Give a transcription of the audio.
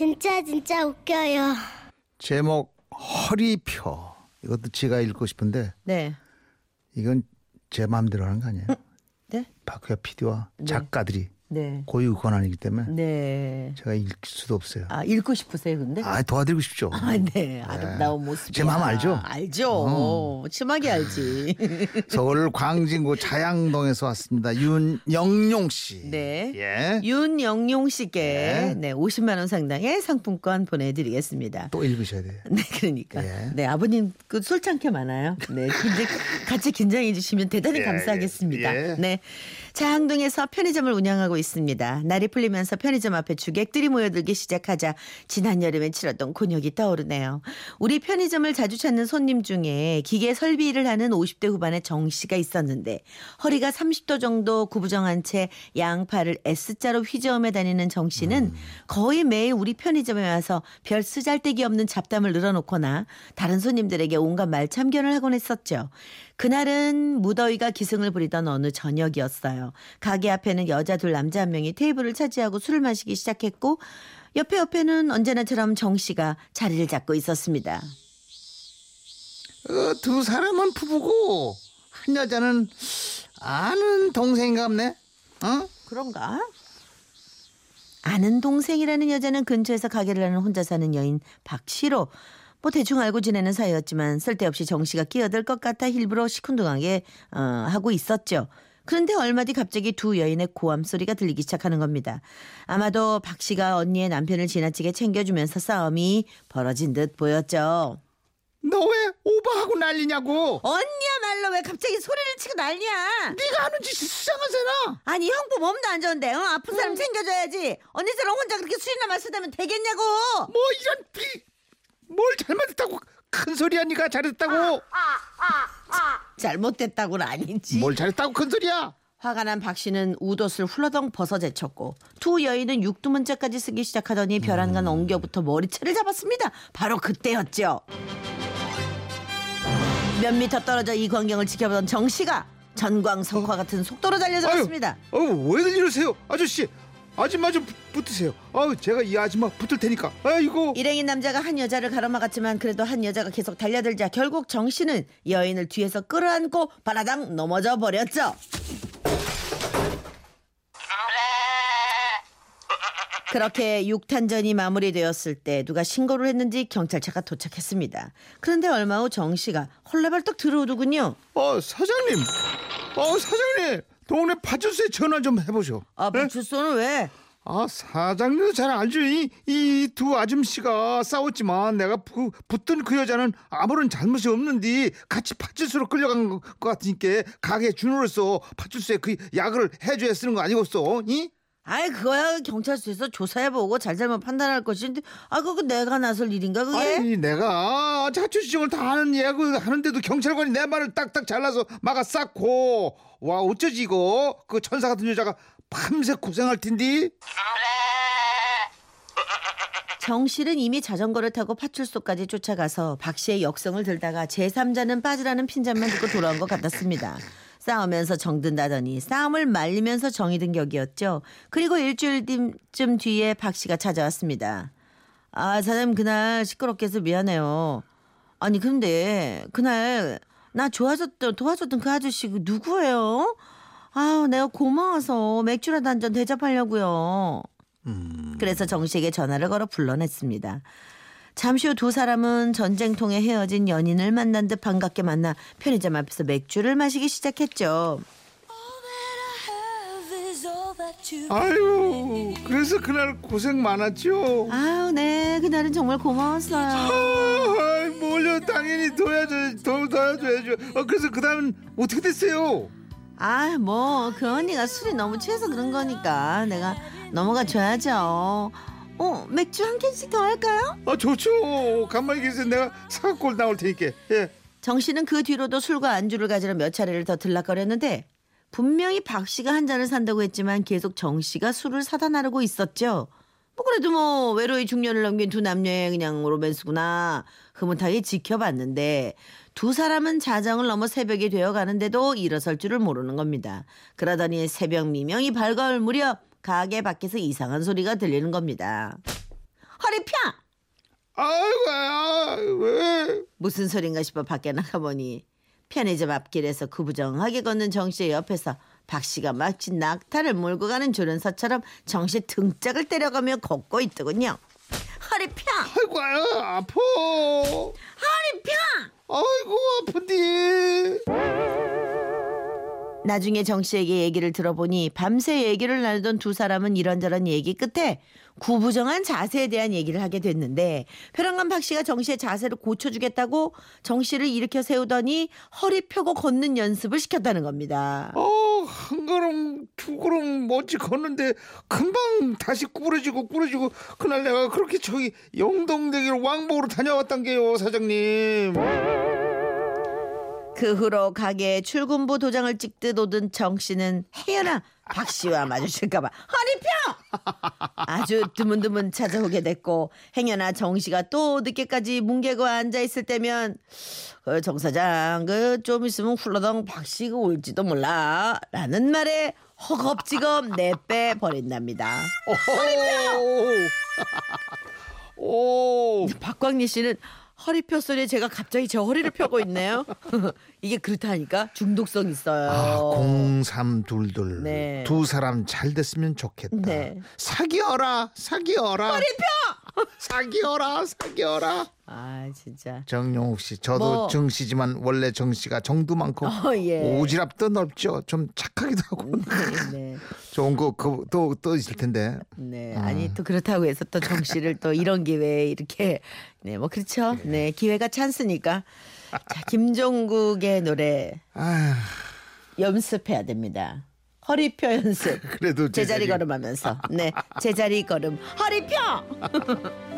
진짜 진짜 웃겨요. 제목 허리 펴. 이것도 제가 읽고 싶은데 네. 이건 제 마음대로 하는 거 아니에요? 네? 박효 PD와 작가들이 네. 고유 권한이기 때문에 네. 제가 읽을 수도 없어요. 아, 읽고 싶으세요, 근데? 아 도와드리고 싶죠. 아, 네. 아름다운 모습. 제 마음 알죠? 어. 알죠. 심하게 알지. 서울 광진구 자양동에서 왔습니다. 윤영용 씨. 네. 예. 윤영용 씨께 네. 네. 50만 원 상당의 상품권 보내드리겠습니다. 또 읽으셔야 돼요. 네, 그러니까. 예. 네, 아버님 그 솔창게 많아요. 네, 긴장, 같이 긴장해 주시면 대단히 예, 감사하겠습니다. 예. 네. 자항동에서 편의점을 운영하고 있습니다. 날이 풀리면서 편의점 앞에 주객들이 모여들기 시작하자 지난 여름에 치렀던 곤욕이 떠오르네요. 우리 편의점을 자주 찾는 손님 중에 기계 설비 일을 하는 50대 후반의 정 씨가 있었는데 허리가 30도 정도 구부정한 채 양팔을 S자로 휘저으며 다니는 정 씨는 거의 매일 우리 편의점에 와서 별 쓰잘데기 없는 잡담을 늘어놓거나 다른 손님들에게 온갖 말참견을 하곤 했었죠. 그날은 무더위가 기승을 부리던 어느 저녁이었어요. 가게 앞에는 여자 둘 남자 한 명이 테이블을 차지하고 술을 마시기 시작했고 옆에 옆에는 언제나처럼 정 씨가 자리를 잡고 있었습니다. 어, 두 사람은 부부고 한 여자는 아는 동생인가 보네. 어? 그런가? 아는 동생이라는 여자는 근처에서 가게를 하는 혼자 사는 여인 박시로 뭐 대충 알고 지내는 사이였지만 쓸데없이 정 씨가 끼어들 것 같아 일부러 시큰둥하게 어, 하고 있었죠. 그런데 얼마 뒤 갑자기 두 여인의 고함 소리가 들리기 시작하는 겁니다. 아마도 박 씨가 언니의 남편을 지나치게 챙겨주면서 싸움이 벌어진 듯 보였죠. 너 왜 오버하고 난리냐고? 언니야말로 왜 갑자기 소리를 치고 난리야? 네가 하는 짓이 수상하잖아. 아니 형부 몸도 안 좋은데 어? 아픈 사람 챙겨줘야지 언니처럼 혼자 그렇게 술이나 마시다면 되겠냐고 뭐 이런 비... 뭘 잘못했다고 큰 소리야 네가 잘했다고. 잘못됐다고는 아니지. 뭘 잘했다고 큰 소리야? 화가 난 박 씨는 웃옷을 훌러덩 벗어 제쳤고 두 여인은 육두문자까지 쓰기 시작하더니 벼랑간 엉겨부터 머리채를 잡았습니다. 바로 그때였죠. 몇 미터 떨어져 이 광경을 지켜보던 정 씨가 전광석화 같은 속도로 달려들었습니다. 아유 왜들 이러세요 아저씨 아줌마 좀 붙- 붙으세요 아유 제가 이 아줌마 붙을 테니까 아이고 일행인 남자가 한 여자를 가로막았지만 그래도 한 여자가 계속 달려들자 결국 정 씨는 여인을 뒤에서 끌어안고 바라당 넘어져 버렸죠. 그렇게 육탄전이 마무리되었을 때 누가 신고를 했는지 경찰차가 도착했습니다. 그런데 얼마 후 정 씨가 헐레벌떡 들어오더군요. 어 사장님 어 사장님 동네 파출소에 전화 좀 해보쇼 아, 부출소는 왜? 아 사장님도 잘 알죠 이 두 아줌씨가 싸웠지만 내가 부, 붙던 그 여자는 아무런 잘못이 없는데 같이 파출소로 끌려간 것 같으니까 가게 준호로서 파출소에 그 약을 해줘야 쓰는 거 아니겠어 이? 아이 그거야. 경찰서에서 조사해보고 잘잘못 판단할 것인데. 아 그거 내가 나설 일인가 그게? 아니 내가 자초지종을 다 하는 예고 하는데도 경찰관이 내 말을 딱딱 잘라서 막아 쌓고. 와 어쩌지 이거? 그 천사 같은 여자가 밤새 고생할 텐데 정 씨는 이미 자전거를 타고 파출소까지 쫓아가서 박 씨의 역성을 들다가 제3자는 빠지라는 핀잔만 듣고 돌아온 것 같았습니다. 싸우면서 정든다더니 싸움을 말리면서 정이 든 격이었죠. 그리고 일주일쯤 뒤에 박 씨가 찾아왔습니다. 아 사장님 그날 시끄럽게 해서 미안해요. 아니 근데 그날 나 좋아졌던 도와줬던 그 아저씨 그 누구예요? 아 내가 고마워서 맥주라도 한 잔 대접하려고요. 그래서 정 씨에게 전화를 걸어 불러냈습니다. 잠시 후 두 사람은 전쟁통에 헤어진 연인을 만난 듯 반갑게 만나 편의점 앞에서 맥주를 마시기 시작했죠. 아유 그래서 그날 고생 많았죠 아유, 네, 그날은 정말 고마웠어요. 아, 뭘요 당연히 도와줘 도, 도와줘야죠 어, 그래서 그 다음은 어떻게 됐어요 아, 뭐, 그 언니가 술이 너무 취해서 그런 거니까 내가 넘어가 줘야죠. 어, 맥주 한 캔씩 더 할까요? 아 좋죠 간만에 계세요 내가 사골 나올 테니까 예. 정 씨는 그 뒤로도 술과 안주를 가지러 몇 차례를 더 들락거렸는데 분명히 박 씨가 한 잔을 산다고 했지만 계속 정 씨가 술을 사다 나르고 있었죠. 뭐 그래도 뭐 외로이 중년을 넘긴 두 남녀의 그냥 로맨스구나 흐뭇하게 지켜봤는데 두 사람은 자정을 넘어 새벽이 되어 가는데도 일어설 줄을 모르는 겁니다. 그러더니 새벽 미명이 밝아올 무렵 가게 밖에서 이상한 소리가 들리는 겁니다. 허리 펴! 아이고야 왜? 무슨 소린가 싶어 밖에 나가보니 편의점 앞길에서 구부정하게 걷는 정 씨의 옆에서 박 씨가 마치 낙타를 몰고 가는 조련사처럼 정 씨 등짝을 때려가며 걷고 있더군요. 허리 펴! 아이고야 아파. 허리 펴! 아이고 아픈디. 나중에 정 씨에게 얘기를 들어보니 밤새 얘기를 나누던 두 사람은 이런저런 얘기 끝에 구부정한 자세에 대한 얘기를 하게 됐는데 벼랑간 박 씨가 정 씨의 자세를 고쳐주겠다고 정 씨를 일으켜 세우더니 허리 펴고 걷는 연습을 시켰다는 겁니다. 어 한 걸음 두 걸음 멋지 걷는데 금방 다시 구부러지고 구부러지고 그날 내가 그렇게 저기 영동대기를 왕복으로 다녀왔단 게요 사장님. 그 후로 가게에 출근부 도장을 찍듯 오던 정 씨는 혜연아 박 씨와 마주칠까봐 허리 펴! 아주 드문드문 찾아오게 됐고 행여나 정 씨가 또 늦게까지 뭉개고 앉아 있을 때면 그 정 사장 그 좀 있으면 훌러덩 박 씨가 올지도 몰라 라는 말에 허겁지겁 내빼 버린답니다. 오. 오. 박광리 씨는 허리 펴 소리에 제가 갑자기 제 허리를 펴고 있네요. 이게 그렇다니까 중독성 있어요. 아, 공삼둘둘 네. 두 사람 잘 됐으면 좋겠다. 네. 사귀어라, 사귀어라. 허리 펴. 사귀어라, 사귀어라. 아 진짜. 정용욱 씨, 저도 뭐. 정 씨지만 원래 정 씨가 정도 많고 어, 예. 오지랖도 넓죠. 좀 착하기도 하고 네, 네, 좋은 거또또 있을 텐데. 네. 아니 또 그렇다고 해서 또 정 씨를 또 이런 기회에 이렇게 네 뭐 그렇죠. 네 기회가 찬스니까. 자 김종국의 노래 아, 연습해야 됩니다. 허리 펴 연습. 그래도 제자리 제자리- 걸음하면서 네 제자리 걸음 허리 펴.